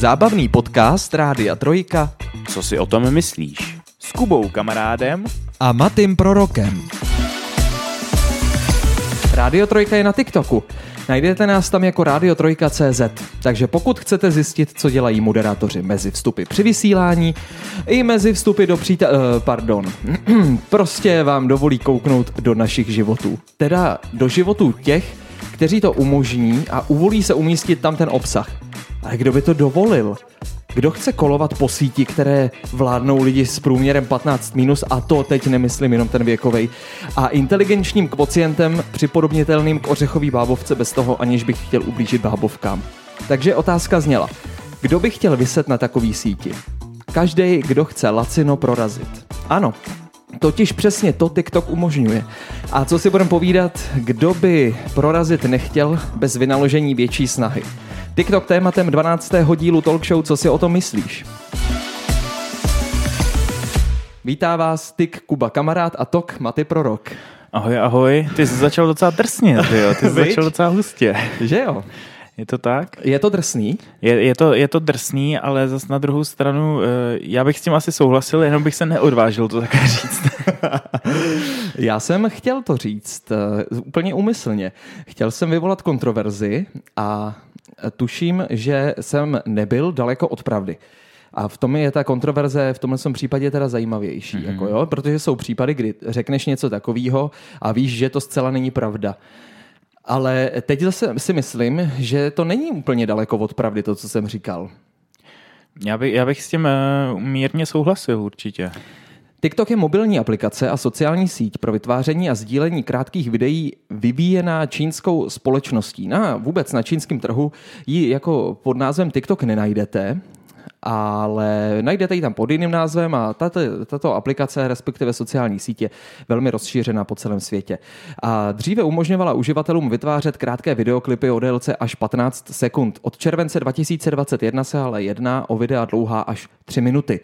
zábavný podcast Rádia Trojka Co si o tom myslíš? S Kubou kamarádem a Matým Prorokem. Rádio Trojka je na TikToku. Najdete nás tam jako Radio Trojka.cz, takže pokud chcete zjistit, co dělají moderátoři mezi vstupy při vysílání i mezi vstupy do příta... Uh, pardon. prostě vám dovolí kouknout do našich životů. Teda do životů těch, kteří to umožní a uvolí se umístit tam ten obsah. Ale kdo by to dovolil? Kdo chce kolovat po síti, které vládnou lidi s průměrem 15 minus, a to teď nemyslím jenom ten věkovej, a inteligenčním kvocientem připodobnitelným k ořechový bábovce bez toho, aniž bych chtěl ublížit bábovkám. Takže otázka zněla, kdo by chtěl vyset na takový síti? Každý, kdo chce lacino prorazit. Ano, Totiž přesně to TikTok umožňuje. A co si budeme povídat, kdo by prorazit nechtěl bez vynaložení větší snahy? TikTok tématem 12. dílu Talk Show, co si o tom myslíš? Vítá vás Tik Kuba kamarád a Tok Maty Prorok. Ahoj, ahoj. Ty jsi začal docela drsně, ty, jo. ty jsi začal docela hustě. Že jo? Je to tak? Je to drsný? Je, je, to, je to drsný, ale zas na druhou stranu, eh, já bych s tím asi souhlasil, jenom bych se neodvážil to také říct. já jsem chtěl to říct uh, úplně úmyslně. Chtěl jsem vyvolat kontroverzi a tuším, že jsem nebyl daleko od pravdy. A v tom je ta kontroverze v tomhle případě teda zajímavější, mm-hmm. jako jo? protože jsou případy, kdy řekneš něco takového a víš, že to zcela není pravda. Ale teď zase si myslím, že to není úplně daleko od pravdy, to, co jsem říkal. Já, by, já bych s tím uh, mírně souhlasil určitě. TikTok je mobilní aplikace a sociální síť pro vytváření a sdílení krátkých videí vyvíjená čínskou společností. Na, vůbec na čínském trhu ji jako pod názvem TikTok nenajdete, ale najdete ji tam pod jiným názvem a tato, tato aplikace, respektive sociální sítě, velmi rozšířená po celém světě. A dříve umožňovala uživatelům vytvářet krátké videoklipy o délce až 15 sekund. Od července 2021 se ale jedná o videa dlouhá až 3 minuty.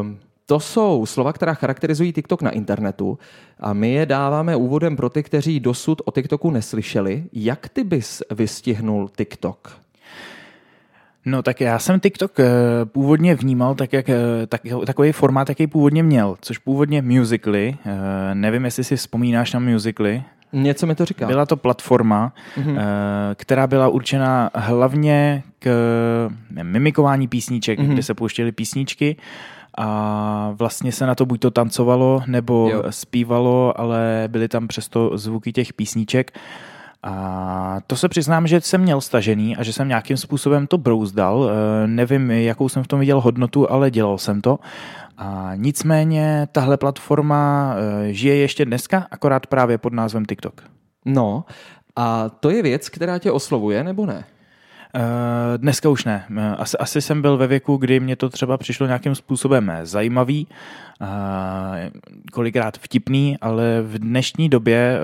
Uh, to jsou slova, která charakterizují TikTok na internetu a my je dáváme úvodem pro ty, kteří dosud o TikToku neslyšeli. Jak ty bys vystihnul TikTok? No tak já jsem TikTok eh, původně vnímal tak, jak, eh, tak, takový formát, jaký původně měl, což původně musically. Eh, nevím, jestli si vzpomínáš na musically. Něco mi to říká. Byla to platforma, mm-hmm. která byla určena hlavně k mimikování písniček, mm-hmm. kde se pouštěly písničky a vlastně se na to buď to tancovalo nebo jo. zpívalo, ale byly tam přesto zvuky těch písniček. A to se přiznám, že jsem měl stažený a že jsem nějakým způsobem to brouzdal. E, nevím, jakou jsem v tom viděl hodnotu, ale dělal jsem to. A nicméně tahle platforma e, žije ještě dneska, akorát právě pod názvem TikTok. No, a to je věc, která tě oslovuje, nebo ne? Uh, dneska už ne. Asi, asi jsem byl ve věku, kdy mě to třeba přišlo nějakým způsobem zajímavý, uh, kolikrát vtipný, ale v dnešní době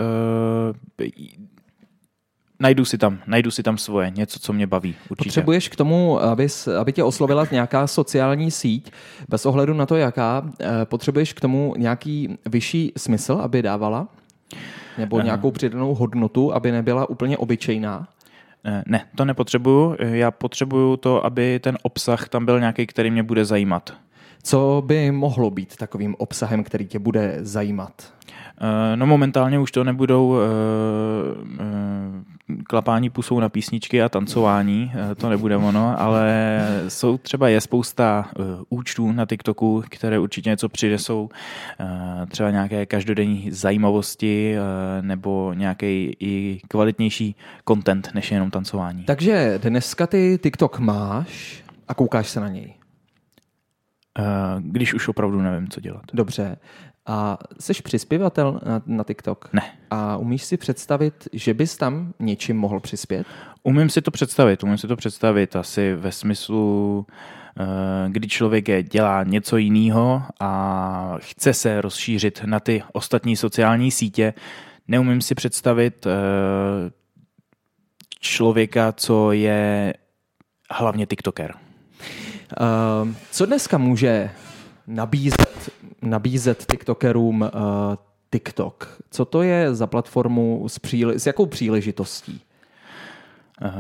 najdu si tam, najdu si tam svoje, něco, co mě baví. Určitě. Potřebuješ k tomu, aby, aby tě oslovila nějaká sociální síť, bez ohledu na to, jaká, potřebuješ k tomu nějaký vyšší smysl, aby dávala? Nebo nějakou přidanou hodnotu, aby nebyla úplně obyčejná? Eh, ne, to nepotřebuju. Eh, já potřebuju to, aby ten obsah tam byl nějaký, který mě bude zajímat. Co by mohlo být takovým obsahem, který tě bude zajímat? Eh, no momentálně už to nebudou klapání pusou na písničky a tancování, uh, to nebude ono, ale jsou třeba je spousta uh, účtů na TikToku, které určitě něco přinesou, uh, třeba nějaké každodenní zajímavosti nebo nějaký i kvalitnější content, než jenom tancování. Takže dneska ty TikTok máš a koukáš se na něj? když už opravdu nevím, co dělat. Dobře. A jsi přispěvatel na, na TikTok? Ne. A umíš si představit, že bys tam něčím mohl přispět? Umím si to představit, umím si to představit asi ve smyslu, eh, kdy člověk dělá něco jiného a chce se rozšířit na ty ostatní sociální sítě. Neumím si představit eh, člověka, co je hlavně TikToker. Uh, co dneska může nabízet, nabízet TikTokerům uh, TikTok? Co to je za platformu s, příle- s jakou příležitostí? Eh,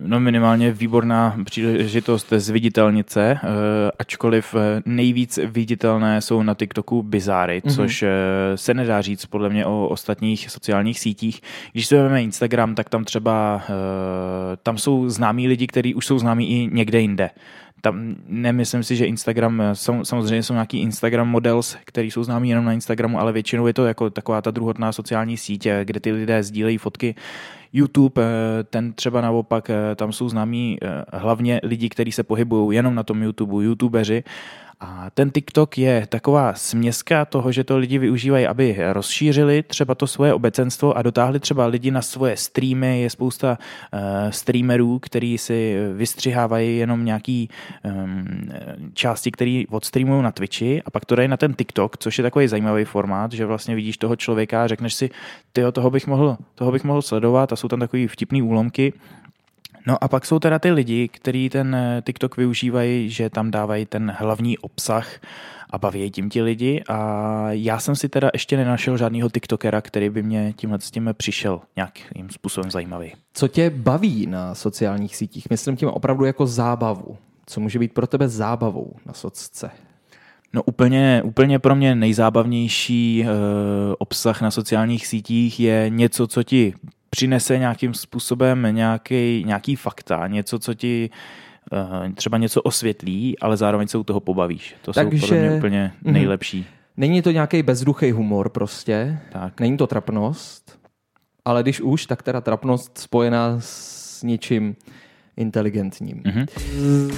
no minimálně výborná příležitost zviditelnit se, eh, ačkoliv nejvíc viditelné jsou na TikToku bizáry, mm-hmm. což se nedá říct podle mě o ostatních sociálních sítích. Když si vezmeme Instagram, tak tam třeba tam jsou známí lidi, kteří už jsou známí i někde jinde tam nemyslím si, že Instagram, samozřejmě jsou nějaký Instagram models, který jsou známí jenom na Instagramu, ale většinou je to jako taková ta druhotná sociální sítě, kde ty lidé sdílejí fotky. YouTube, eh, ten třeba naopak, eh, tam jsou známí eh, hlavně lidi, kteří se pohybují jenom na tom YouTube, youtubeři a ten TikTok je taková směska toho, že to lidi využívají, aby rozšířili třeba to svoje obecenstvo a dotáhli třeba lidi na svoje streamy. Je spousta uh, streamerů, kteří si vystřihávají jenom nějaký um, části, které odstreamují na Twitchi a pak to dají na ten TikTok, což je takový zajímavý formát, že vlastně vidíš toho člověka a řekneš si, tyjo, toho bych mohl, toho bych mohl sledovat a jsou tam takový vtipný úlomky No a pak jsou teda ty lidi, kteří ten eh, TikTok využívají, že tam dávají ten hlavní obsah a baví tím ti lidi a já jsem si teda ještě nenašel žádného TikTokera, který by mě tímhle s tím přišel nějakým způsobem zajímavý. Co tě baví na sociálních sítích? Myslím tím opravdu jako zábavu. Co může být pro tebe zábavou na socce? No úplně, úplně pro mě nejzábavnější e, obsah na sociálních sítích je něco, co ti přinese nějakým způsobem nějaký, nějaký fakta, něco, co ti uh, třeba něco osvětlí, ale zároveň se u toho pobavíš. To Takže, jsou podle mě úplně mhm. nejlepší. Není to nějaký bezduchý humor prostě, tak. není to trapnost, ale když už, tak teda trapnost spojená s něčím inteligentním. Mm-hmm.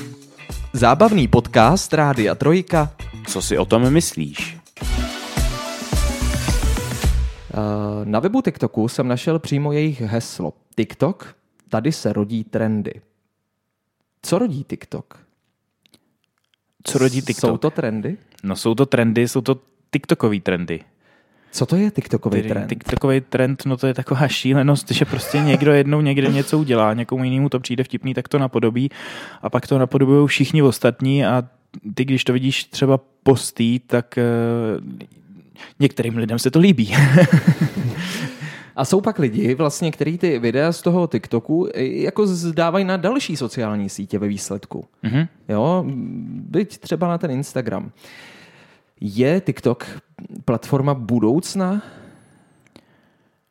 Zábavný podcast Rádia Trojka. Co si o tom myslíš? Na webu TikToku jsem našel přímo jejich heslo. TikTok, tady se rodí trendy. Co rodí TikTok? Co rodí TikTok? Jsou to trendy? No jsou to trendy, jsou to TikTokový trendy. Co to je TikTokový trend? TikTokový trend, no to je taková šílenost, že prostě někdo jednou někde něco udělá, někomu jinému to přijde vtipný, tak to napodobí a pak to napodobují všichni ostatní a ty, když to vidíš třeba postý, tak eh, některým lidem se to líbí. A jsou pak lidi, vlastně, kteří ty videa z toho TikToku jako zdávají na další sociální sítě ve výsledku. Mm-hmm. Jo, byť třeba na ten Instagram. Je TikTok platforma budoucna?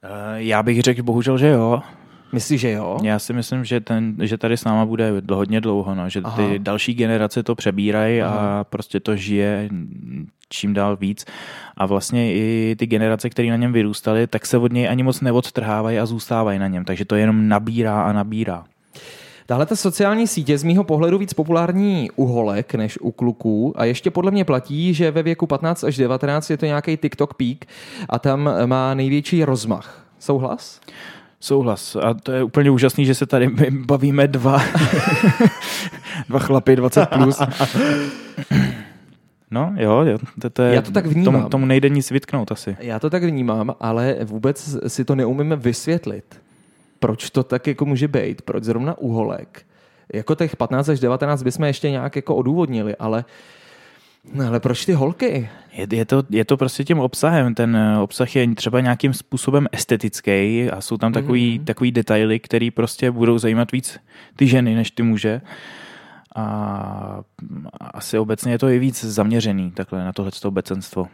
Eh, já bych řekl bohužel, že jo. Myslíš, že jo? Já si myslím, že, ten, že tady s náma bude hodně dlouho, no, že Aha. ty další generace to přebírají a prostě to žije čím dál víc. A vlastně i ty generace, které na něm vyrůstaly, tak se od něj ani moc neodtrhávají a zůstávají na něm. Takže to jenom nabírá a nabírá. Tahle ta sociální sítě z mýho pohledu víc populární u holek než u kluků a ještě podle mě platí, že ve věku 15 až 19 je to nějaký TikTok peak a tam má největší rozmach. Souhlas? Souhlas. A to je úplně úžasný, že se tady bavíme dva, dva chlapy 20 plus. No jo, jo to, to je, Já to tak vnímám. Tomu, tomu nejde nic vytknout asi. Já to tak vnímám, ale vůbec si to neumíme vysvětlit. Proč to tak jako může být? Proč zrovna uholek? Jako těch 15 až 19 bychom ještě nějak jako odůvodnili, ale No ale proč ty holky? Je, je, to, je to prostě tím obsahem. Ten eh, obsah je třeba nějakým způsobem estetický a jsou tam takový, mm-hmm. takový detaily, které prostě budou zajímat víc ty ženy než ty muže a asi obecně je to i víc zaměřený takhle na tohle obecenstvo.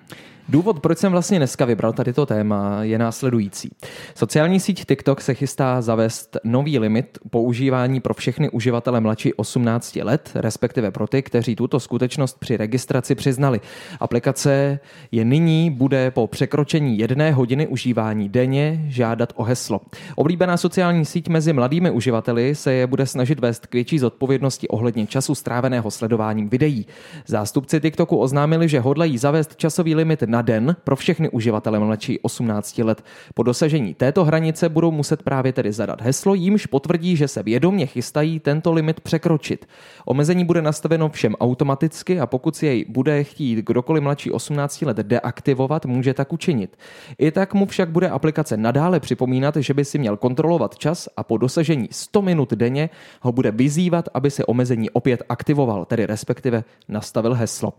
Důvod, proč jsem vlastně dneska vybral tady to téma, je následující. Sociální síť TikTok se chystá zavést nový limit používání pro všechny uživatele mladší 18 let, respektive pro ty, kteří tuto skutečnost při registraci přiznali. Aplikace je nyní bude po překročení jedné hodiny užívání denně žádat o heslo. Oblíbená sociální síť mezi mladými uživateli se je bude snažit vést k větší zodpovědnosti ohledně času stráveného sledováním videí. Zástupci TikToku oznámili, že hodlají zavést časový limit na den pro všechny uživatele mladší 18 let. Po dosažení této hranice budou muset právě tedy zadat heslo, jímž potvrdí, že se vědomě chystají tento limit překročit. Omezení bude nastaveno všem automaticky a pokud si jej bude chtít kdokoliv mladší 18 let deaktivovat, může tak učinit. I tak mu však bude aplikace nadále připomínat, že by si měl kontrolovat čas a po dosažení 100 minut denně ho bude vyzývat, aby se omezení opět aktivoval, tedy respektive nastavil heslo.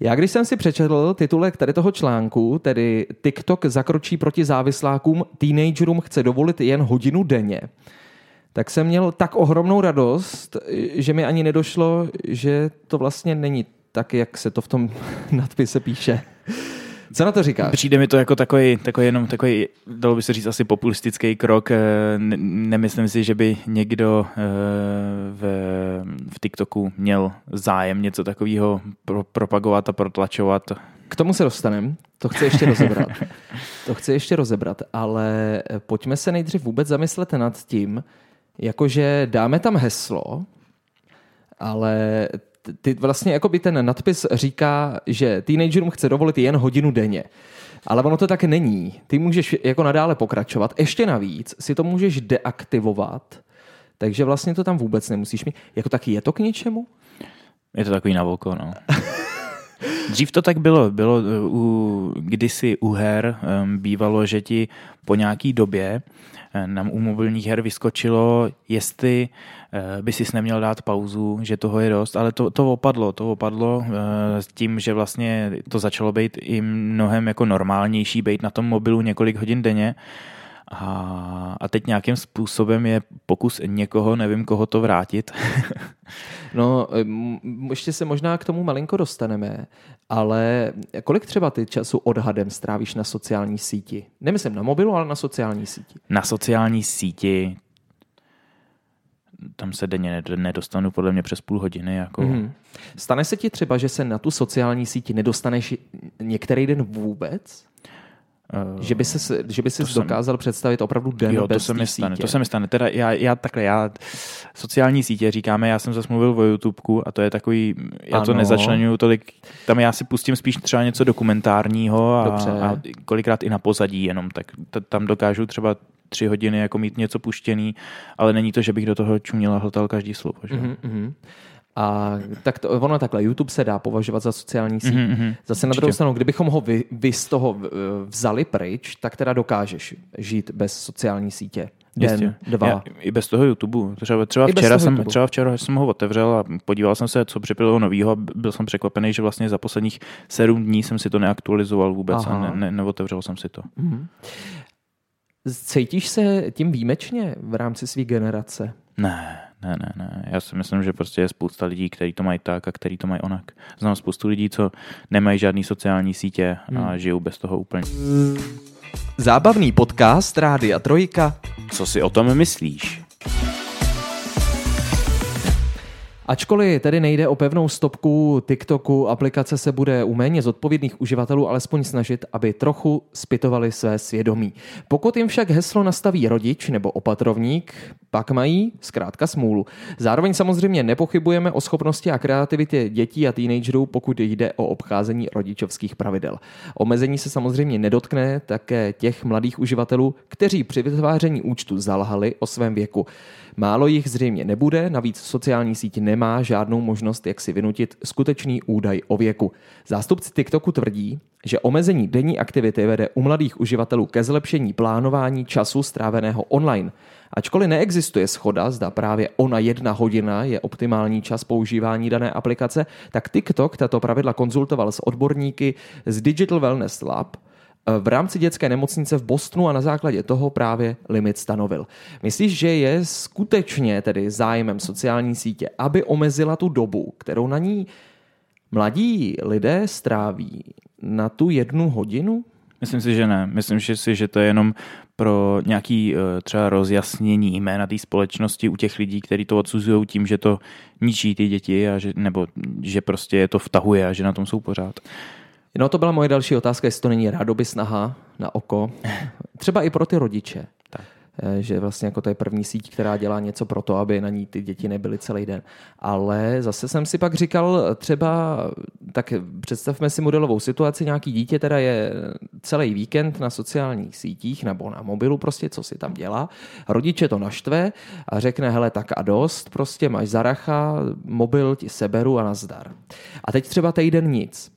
Já když jsem si přečetl titulek tady toho článku, tedy TikTok zakročí proti závislákům, teenagerům chce dovolit jen hodinu denně, tak jsem měl tak ohromnou radost, že mi ani nedošlo, že to vlastně není tak, jak se to v tom nadpise píše. Co na to říkáš? Přijde mi to jako takový, takový jenom takový, dalo by se říct asi populistický krok. Eh, nemyslím si, že by někdo eh, v, v TikToku měl zájem něco takového pro, propagovat a protlačovat. K tomu se dostaneme, to chci ještě rozebrat. To chci ještě rozebrat, ale pojďme se nejdřív vůbec zamyslet nad tím, jakože dáme tam heslo, ale ty vlastně jako by ten nadpis říká, že teenagerům chce dovolit jen hodinu denně. Ale ono to tak není. Ty můžeš jako nadále pokračovat. Ještě navíc si to můžeš deaktivovat, takže vlastně to tam vůbec nemusíš mít. Jako taky je to k něčemu? Je to takový na voko, no. Dřív to tak bylo. Bylo uh, u, kdysi u her um, bývalo, že ti po nějaký době Eh, nám u mobilních her vyskočilo, jestli eh, by si neměl dát pauzu, že toho je dost, ale to, to opadlo, to opadlo eh, s tím, že vlastně to začalo být i mnohem jako normálnější, být na tom mobilu několik hodin denně a, a teď nějakým způsobem je pokus někoho, nevím koho to vrátit. no, ještě se možná k tomu malinko dostaneme, ale kolik třeba ty času odhadem strávíš na sociální síti? Nemyslím na mobilu, ale na sociální síti. Na sociální síti tam se denně nedostanu podle mě přes půl hodiny. Jako... Mm-hmm. Stane se ti třeba, že se na tu sociální síti nedostaneš některý den vůbec? Že by se, že by si dokázal jsem, představit opravdu den jo, bez to se mi stane, sítě. To se mi stane. Teda já, já takhle, já sociální sítě říkáme, já jsem zase mluvil o YouTubeku a to je takový, já ano. to nezačlenuju tolik, tam já si pustím spíš třeba něco dokumentárního a, a kolikrát i na pozadí jenom, tak t- tam dokážu třeba tři hodiny jako mít něco puštěný, ale není to, že bych do toho čuměl a hltal každý slovo. Že? Mm-hmm. A tak to, ono takhle, YouTube se dá považovat za sociální síť. Mm-hmm, Zase na druhou stranu, kdybychom ho vy, vy z toho vzali pryč, tak teda dokážeš žít bez sociální sítě. Den, Jistě. dva. Já, I bez toho YouTube. Třeba, třeba, včera jsem, YouTube. třeba včera jsem ho otevřel a podíval jsem se, co přibylo novýho a byl jsem překvapený, že vlastně za posledních sedm dní jsem si to neaktualizoval vůbec Aha. a ne, ne, neotevřel jsem si to. Mm-hmm. Cítíš se tím výjimečně v rámci své generace? Ne, ne, ne, ne. Já si myslím, že prostě je spousta lidí, kteří to mají tak a kteří to mají onak. Znám spoustu lidí, co nemají žádný sociální sítě a hmm. žijou bez toho úplně. Zábavný podcast Rádia Trojka. Co si o tom myslíš? Ačkoliv tedy nejde o pevnou stopku TikToku, aplikace se bude u méně zodpovědných uživatelů alespoň snažit, aby trochu spytovali své svědomí. Pokud jim však heslo nastaví rodič nebo opatrovník, pak mají zkrátka smůlu. Zároveň samozřejmě nepochybujeme o schopnosti a kreativitě dětí a teenagerů, pokud jde o obcházení rodičovských pravidel. Omezení se samozřejmě nedotkne také těch mladých uživatelů, kteří při vytváření účtu zalhali o svém věku. Málo jich zřejmě nebude, navíc sociální síť nemá žádnou možnost, jak si vynutit skutečný údaj o věku. Zástupci TikToku tvrdí, že omezení denní aktivity vede u mladých uživatelů ke zlepšení plánování času stráveného online. Ačkoliv neexistuje schoda, zda právě ona jedna hodina je optimální čas používání dané aplikace, tak TikTok tato pravidla konzultoval s odborníky z Digital Wellness Lab – v rámci dětské nemocnice v Bostonu a na základě toho právě limit stanovil. Myslíš, že je skutečně tedy zájmem sociální sítě, aby omezila tu dobu, kterou na ní mladí lidé stráví na tu jednu hodinu? Myslím si, že ne. Myslím si, že to je jenom pro nějaký eh, třeba rozjasnění jména té společnosti u těch lidí, kteří to odsuzují tím, že to ničí ty děti a že, nebo že prostě je to vtahuje a že na tom jsou pořád. No to byla moje další otázka, jestli to není rádoby snaha na oko. Třeba i pro ty rodiče. Tak. Eh, že vlastně jako to je první síť, která dělá něco pro to, aby na ní ty děti nebyly celý den. Ale zase jsem si pak říkal třeba, tak představme si modelovou situaci, nějaký dítě teda je celý víkend na sociálních sítích nebo na mobilu prostě, co si tam dělá. Rodiče to naštve a řekne, hele, tak a dost, prostě máš zaracha, mobil ti seberu a nazdar. A teď třeba týden nic.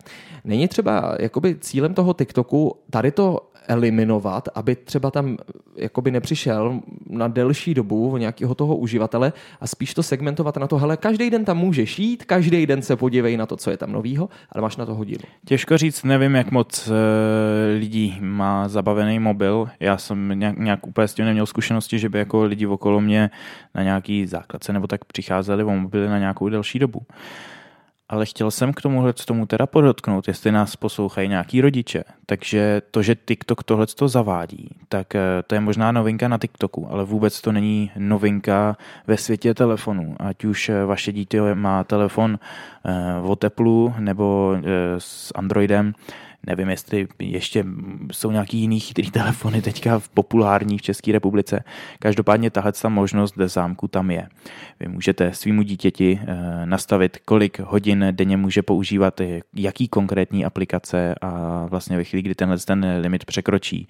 Není třeba jakoby cílem toho TikToku tady to eliminovat, aby třeba tam jakoby nepřišel na delší dobu nějakého toho uživatele a spíš to segmentovat na to, hele, každý den tam můžeš jít, každý den se podívej na to, co je tam novýho. ale máš na to hodinu. Těžko říct, nevím, jak moc uh, lidí má zabavený mobil. Já jsem nějak, nějak úplně s tím neměl zkušenosti, že by jako lidi okolo mě na nějaký základce nebo tak přicházeli o mobily na nějakou delší dobu. Ale chtěl jsem k tomuhle tomu teda podotknout, jestli nás poslouchají nějaký rodiče. Takže to, že TikTok tohle to zavádí, tak eh, to je možná novinka na TikToku, ale vůbec to není novinka ve světě telefonů. Ať už eh, vaše dítě má telefon eh, o teplu nebo s Androidem, Nevím, jestli ještě jsou nějaký jiný chytrý telefony teďka v populární v České republice. Každopádně tahle ta možnost ze zámku tam je. Vy můžete svýmu dítěti eh, nastavit, kolik hodin denně může používat jaký konkrétní aplikace a vlastně ve chvíli, kdy tenhle ten limit překročí,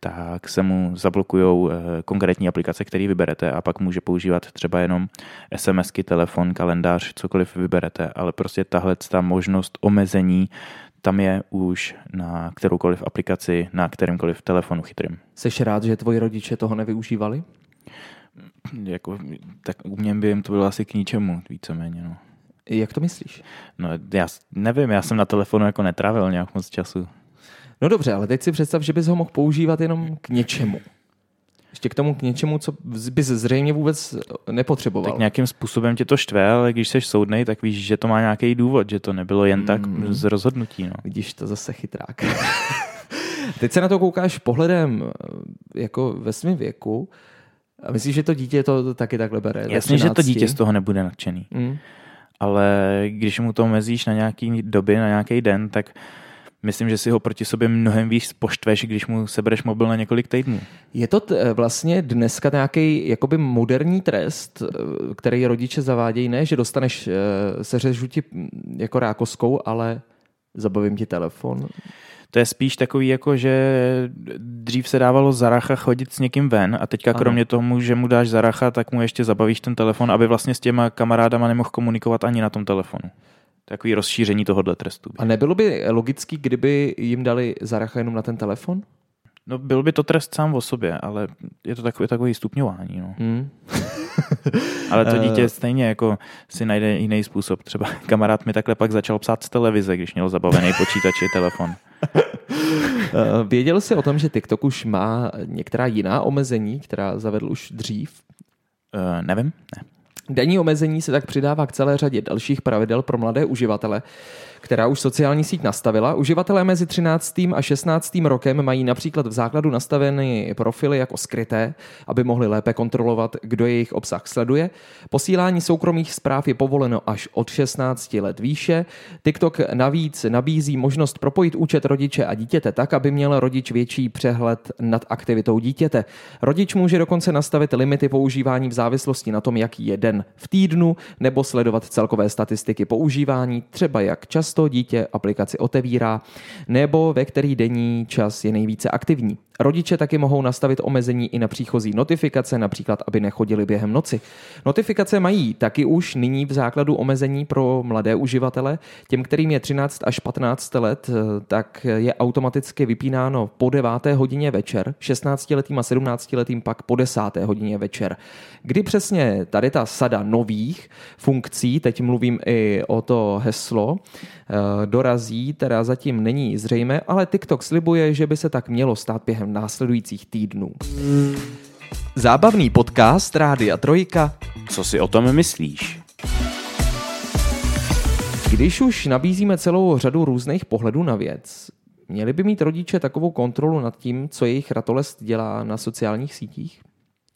tak se mu zablokují eh, konkrétní aplikace, které vyberete a pak může používat třeba jenom SMSky, telefon, kalendář, cokoliv vyberete, ale prostě tahle ta možnost omezení tam je už na kteroukoliv aplikaci, na kterémkoliv telefonu chytrým. Jsi rád, že tvoji rodiče toho nevyužívali? Jako, tak u mě by jim to bylo asi k ničemu, víceméně. No. Jak to myslíš? No, já nevím, já jsem na telefonu jako netrávil nějak moc času. No dobře, ale teď si představ, že bys ho mohl používat jenom k něčemu ještě k tomu k něčemu, co bys zřejmě vůbec nepotřeboval. Tak nějakým způsobem tě to štve, ale když jsi soudnej, tak víš, že to má nějaký důvod, že to nebylo jen mm. tak z rozhodnutí. No. Vidíš, to zase chytrák. Teď se na to koukáš pohledem eh, jako ve svém věku a myslíš, že to dítě to taky takhle bere? Jasně, že to dítě z toho nebude nadšený. Mm. Ale když mu to omezíš na nějaký doby, na nějaký den, tak myslím, že si ho proti sobě mnohem víc poštveš, když mu sebereš mobil na několik týdnů. Je to t- vlastně dneska nějaký jakoby moderní trest, eh, který rodiče zavádějí, ne, že dostaneš, eh, seřežu ti jako rákoskou, ale zabavím ti telefon. To je spíš takový, jako že dřív se dávalo zaracha chodit s někým ven a teďka ano. kromě tomu, že mu dáš zaracha, tak mu ještě zabavíš ten telefon, aby vlastně s těma kamarádama nemohl komunikovat ani na tom telefonu. Takový rozšíření tohohle trestu. A nebylo by logický, kdyby jim dali zaracha jenom na ten telefon? No byl by to trest sám o sobě, ale je to takový, takový stupňování. No. Hmm. ale to dítě eh. stejně jako si najde jiný způsob. Třeba kamarád mi takhle pak začal psát z televize, když měl zabavený počítač i telefon. Eh, věděl jsi o tom, že TikTok už má některá jiná omezení, která zavedl už dřív? Uh, nevím, ne. Denní omezení se tak přidává k celé řadě dalších pravidel pro mladé uživatele, která už sociální síť nastavila. Uživatelé mezi 13. a 16. rokem mají například v základu nastaveny profily jako skryté, aby mohli lépe kontrolovat, kdo jejich obsah sleduje. Posílání soukromých zpráv je povoleno až od 16 let výše. TikTok navíc nabízí možnost propojit účet rodiče a dítěte tak, aby měl rodič větší přehled nad aktivitou dítěte. Rodič může dokonce nastavit limity používání v závislosti na tom, jaký je den v týdnu, nebo sledovat celkové statistiky používání, třeba jak často často dítě aplikaci otevírá nebo ve který denní čas je nejvíce aktivní. Rodiče taky mohou nastavit omezení i na příchozí notifikace, například aby nechodili během noci. Notifikace mají taky už nyní v základu omezení pro mladé uživatele. Těm, kterým je 13 až 15 let, tak je automaticky vypínáno po 9. hodině večer, 16 letým a 17 letým pak po 10. hodině večer. Kdy přesně tady ta sada nových funkcí, teď mluvím i o to heslo, dorazí, teda zatím není zřejmé, ale TikTok slibuje, že by se tak mělo stát během následujících týdnů. Zábavný podcast Rádia Trojka. Co si o tom myslíš? Když už nabízíme celou řadu různých pohledů na věc, měli by mít rodiče takovou kontrolu nad tím, co jejich ratolest dělá na sociálních sítích?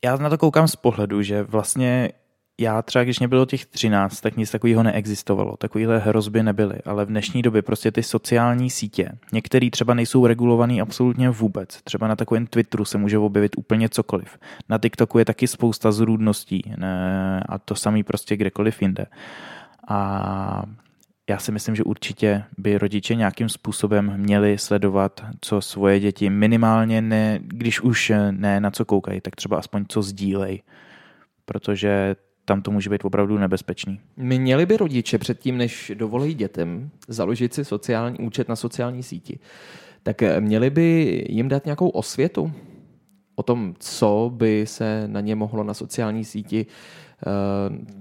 Já na to koukám z pohledu, že vlastně já třeba, když mě bylo těch 13, tak nic takového neexistovalo. Takovéhle hrozby nebyly. Ale v dnešní době prostě ty sociální sítě, některé třeba nejsou regulované absolutně vůbec. Třeba na takovém Twitteru se může objevit úplně cokoliv. Na TikToku je taky spousta zrůdností ne? a to samý prostě kdekoliv jinde. A já si myslím, že určitě by rodiče nějakým způsobem měli sledovat, co svoje děti minimálně ne, když už ne na co koukají, tak třeba aspoň co sdílej. Protože tam to může být opravdu nebezpečný. Měli by rodiče předtím, než dovolí dětem založit si sociální účet na sociální síti, tak měli by jim dát nějakou osvětu o tom, co by se na ně mohlo na sociální síti, eh,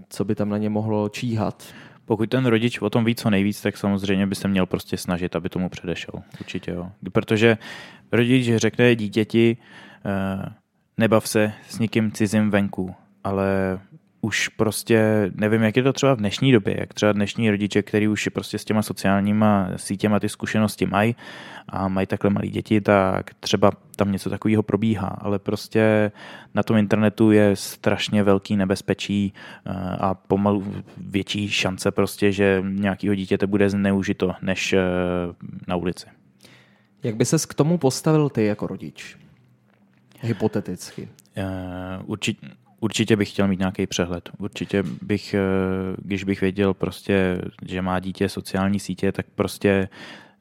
co by tam na ně mohlo číhat. Pokud ten rodič o tom ví co nejvíc, tak samozřejmě by se měl prostě snažit, aby tomu předešel. Určitě jo. Protože rodič řekne dítěti, eh, nebav se s někým cizím venku, ale už prostě, nevím, jak je to třeba v dnešní době, jak třeba dnešní rodiče, který už prostě s těma sociálníma sítěma ty zkušenosti mají a mají takhle malí děti, tak třeba tam něco takového probíhá, ale prostě na tom internetu je strašně velký nebezpečí eh, a pomalu větší šance prostě, že nějakého dítěte bude zneužito než eh, na ulici. Jak by ses k tomu postavil ty jako rodič? Hypoteticky. Uh, určitě, Určitě bych chtěl mít nějaký přehled. Určitě bych, eh, když bych věděl prostě, že má dítě sociální sítě, tak prostě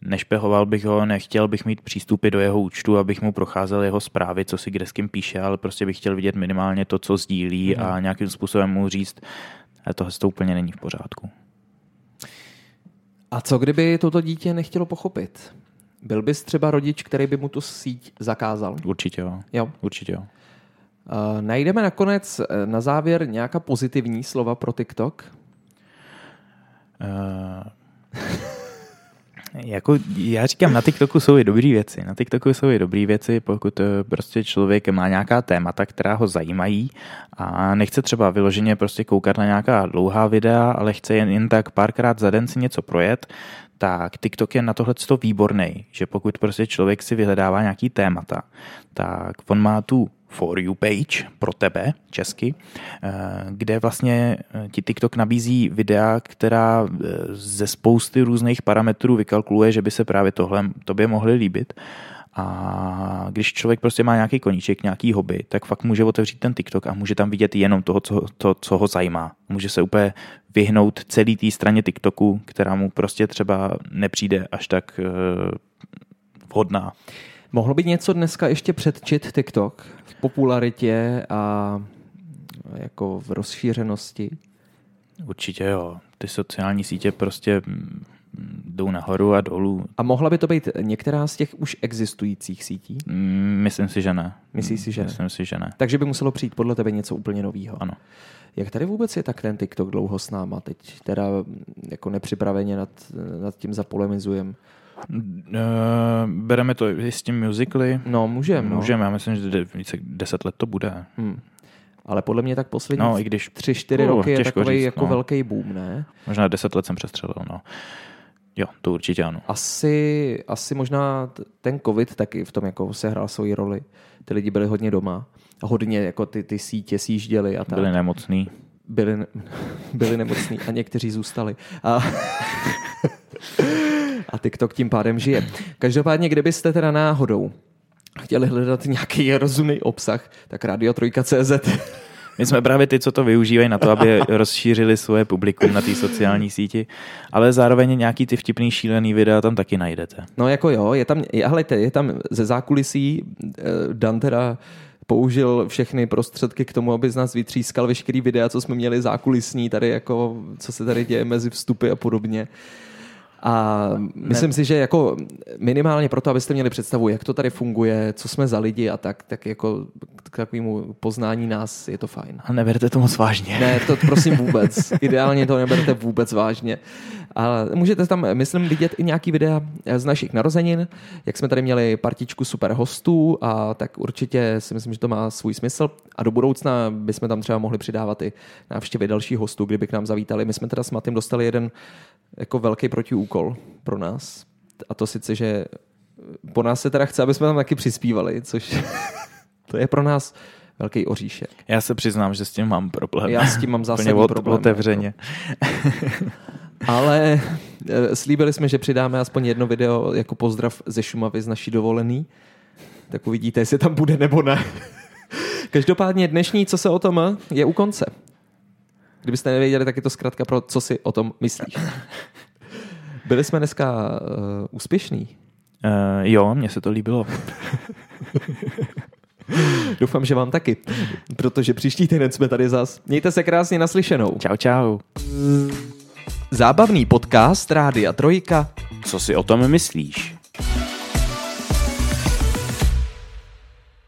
nešpehoval bych ho, nechtěl bych mít přístupy do jeho účtu, abych mu procházel jeho zprávy, co si kde s kým píše, ale prostě bych chtěl vidět minimálně to, co sdílí mm. a nějakým způsobem mu říct, že tohle to úplně není v pořádku. A co kdyby toto dítě nechtělo pochopit? Byl bys třeba rodič, který by mu tu síť zakázal? Určitě jo. jo. Určitě jo. Uh, najdeme nakonec eh, na závěr nějaká pozitivní slova pro TikTok? Uh, jako já říkám, na TikToku jsou i dobré věci. Na TikToku jsou i dobré věci, pokud prostě člověk má nějaká témata, která ho zajímají a nechce třeba vyloženě prostě koukat na nějaká dlouhá videa, ale chce jen, jen tak párkrát za den si něco projet, tak TikTok je na tohle výborný, že pokud prostě člověk si vyhledává nějaký témata, tak on má tu For You page pro tebe, česky, eh, kde vlastně eh, ti TikTok nabízí videa, která eh, ze spousty různých parametrů vykalkuluje, že by se právě tohle tobě mohly líbit. A když člověk prostě má nějaký koníček, nějaký hobby, tak fakt může otevřít ten TikTok a může tam vidět jenom toho, co, to, co ho zajímá. Může se úplně vyhnout celý té straně TikToku, která mu prostě třeba nepřijde až tak vhodná. Mohlo být něco dneska ještě předčit TikTok v popularitě a jako v rozšířenosti? Určitě jo. Ty sociální sítě prostě mm, jdou nahoru a dolů. A mohla by to být některá z těch už existujících sítí? Mm, myslím si, že ne. Myslíš si, že Myslím ne? si, že ne. Takže by muselo přijít podle tebe něco úplně nového. Ano. Jak tady vůbec je tak ten TikTok dlouho s náma? Teď teda jako nepřipraveně nad, nad tím zapolemizujeme. Uh, bereme to i s tím musically. No, můžeme. No. Můžeme, já myslím, že více deset let to bude. Hmm. Ale podle mě tak poslední no, i když, tři, čtyři uh, roky je takový říct, jako no. velký boom, ne? Možná deset let jsem přestřelil, no. Jo, to určitě ano. Asi, asi možná ten covid taky v tom jako sehrál svoji roli. Ty lidi byli hodně doma. Hodně jako ty, ty sítě sjížděli a tak. Byli nemocní. Byli, byli nemocní a někteří zůstali. A a TikTok tím pádem žije. Každopádně, kdybyste teda náhodou chtěli hledat nějaký rozumný obsah, tak Radio CZ. My jsme právě ty, co to využívají na to, aby rozšířili svoje publikum na té sociální síti, ale zároveň nějaký ty vtipný šílený videa tam taky najdete. No jako jo, je tam, hele, je tam ze zákulisí, eh, Dan teda použil všechny prostředky k tomu, aby z nás vytřískal veškerý videa, co jsme měli zákulisní, tady jako, co se tady děje mezi vstupy a podobně. A myslím ne. si, že jako minimálně proto, abyste měli představu, jak to tady funguje, co jsme za lidi a tak, tak jako k takovému poznání nás je to fajn. A neberte to moc vážně. Ne, to prosím vůbec. Ideálně to neberte vůbec vážně. A můžete tam, myslím, vidět i nějaký videa z našich narozenin, jak jsme tady měli partičku super hostů a tak určitě si myslím, že to má svůj smysl. A do budoucna bychom tam třeba mohli přidávat i návštěvy dalších hostů, kdyby k nám zavítali. My jsme teda s Matým dostali jeden jako velký protiúkol pro nás. A to sice, že po nás se teda chce, aby jsme tam taky přispívali, což to je pro nás velký oříšek. Já se přiznám, že s tím mám problém. Já s tím mám zásadní od, problém. Otevřeně. Ale eh, slíbili jsme, že přidáme aspoň jedno video jako pozdrav ze Šumavy z naší dovolený. Tak uvidíte, jestli tam bude nebo ne. Každopádně dnešní, co se o tom je u konce. Kdybyste nevěděli, tak je to zkrátka pro co si o tom myslíš. Byli jsme dneska uh, úspěšní. Uh, jo, mně se to líbilo. Doufám, že vám taky, protože příští týden jsme tady zas. Mějte se krásně naslyšenou. Čau, čau. Zábavný podcast Rádia Trojka. Co si o tom myslíš?